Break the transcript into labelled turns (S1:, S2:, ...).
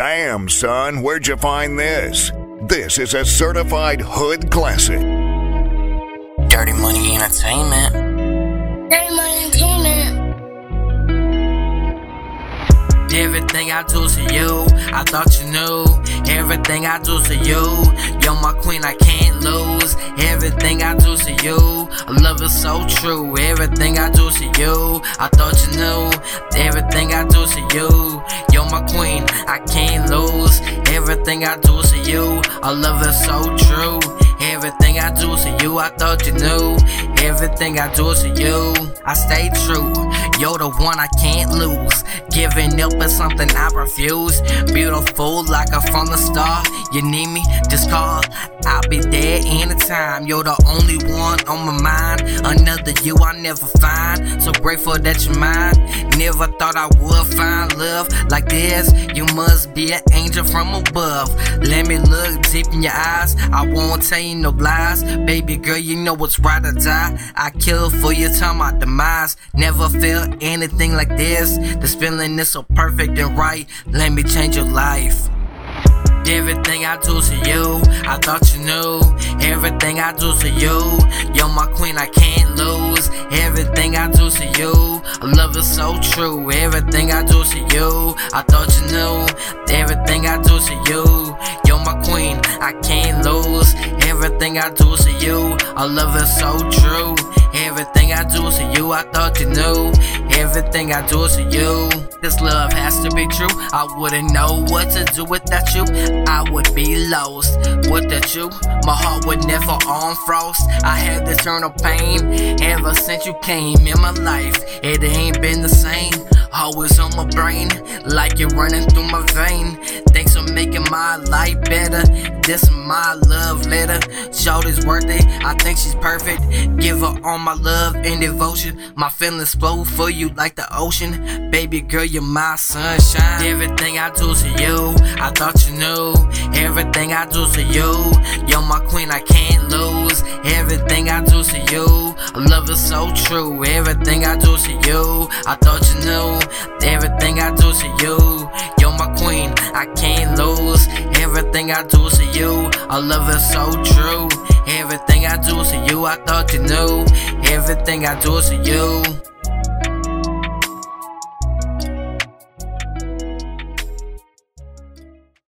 S1: Damn, son, where'd you find this? This is a certified hood classic.
S2: Dirty Money Entertainment.
S3: Dirty Money Entertainment.
S2: Everything I do to you, I thought you knew. Everything I do to you, you're my queen, I can't lose. Everything I do to you, I love is so true. Everything I do to you, I thought you knew. Everything I do to you, you're my queen, I can't lose. Everything I do to you, I love is so true. Everything I do to you, I thought you knew. Everything I do to you, I stay true. You're the one I can't lose. Giving up is something I refuse. Beautiful like a from the start. You need me, just call. I'll be there anytime. You're the only one on my mind. Another you I never find. So grateful that you're mine. Never thought I would find love like this. You must be an angel from above. Let me look deep in your eyes. I won't tell you no lies. Baby girl, you know what's right or die. I kill for you, time my demise. Never felt anything like this. This feeling is so perfect and right. Let me change your life. Everything I do to you, I thought you knew. Everything I do to you, you're my queen, I can't lose. Everything I do to you, I love is so true. Everything I do to you, I thought you knew. Everything I do to you, you're my queen, I can't lose. Everything I do to you, I love is so true. Everything I do to you, I thought you knew. Everything I do to you, this love has to be true. I wouldn't know what to do without you. I would be lost without you. My heart would never on frost. I had eternal pain ever since you came in my life. It ain't been the same. Always on my brain, like you're running through my vein. Thanks for making my life better. This is my love letter. Worth it. I think she's perfect. Give her all my love and devotion. My feelings flow for you like the ocean. Baby girl, you're my sunshine. Everything I do to you, I thought you knew. Everything I do to you, you're my queen, I can't lose. Everything I do to you, love is so true. Everything I do to you, I thought you knew. Everything I do to you, you're my queen, I can't. Everything I do to you, I love it so true. Everything I do to you, I thought you knew. Everything I do to you.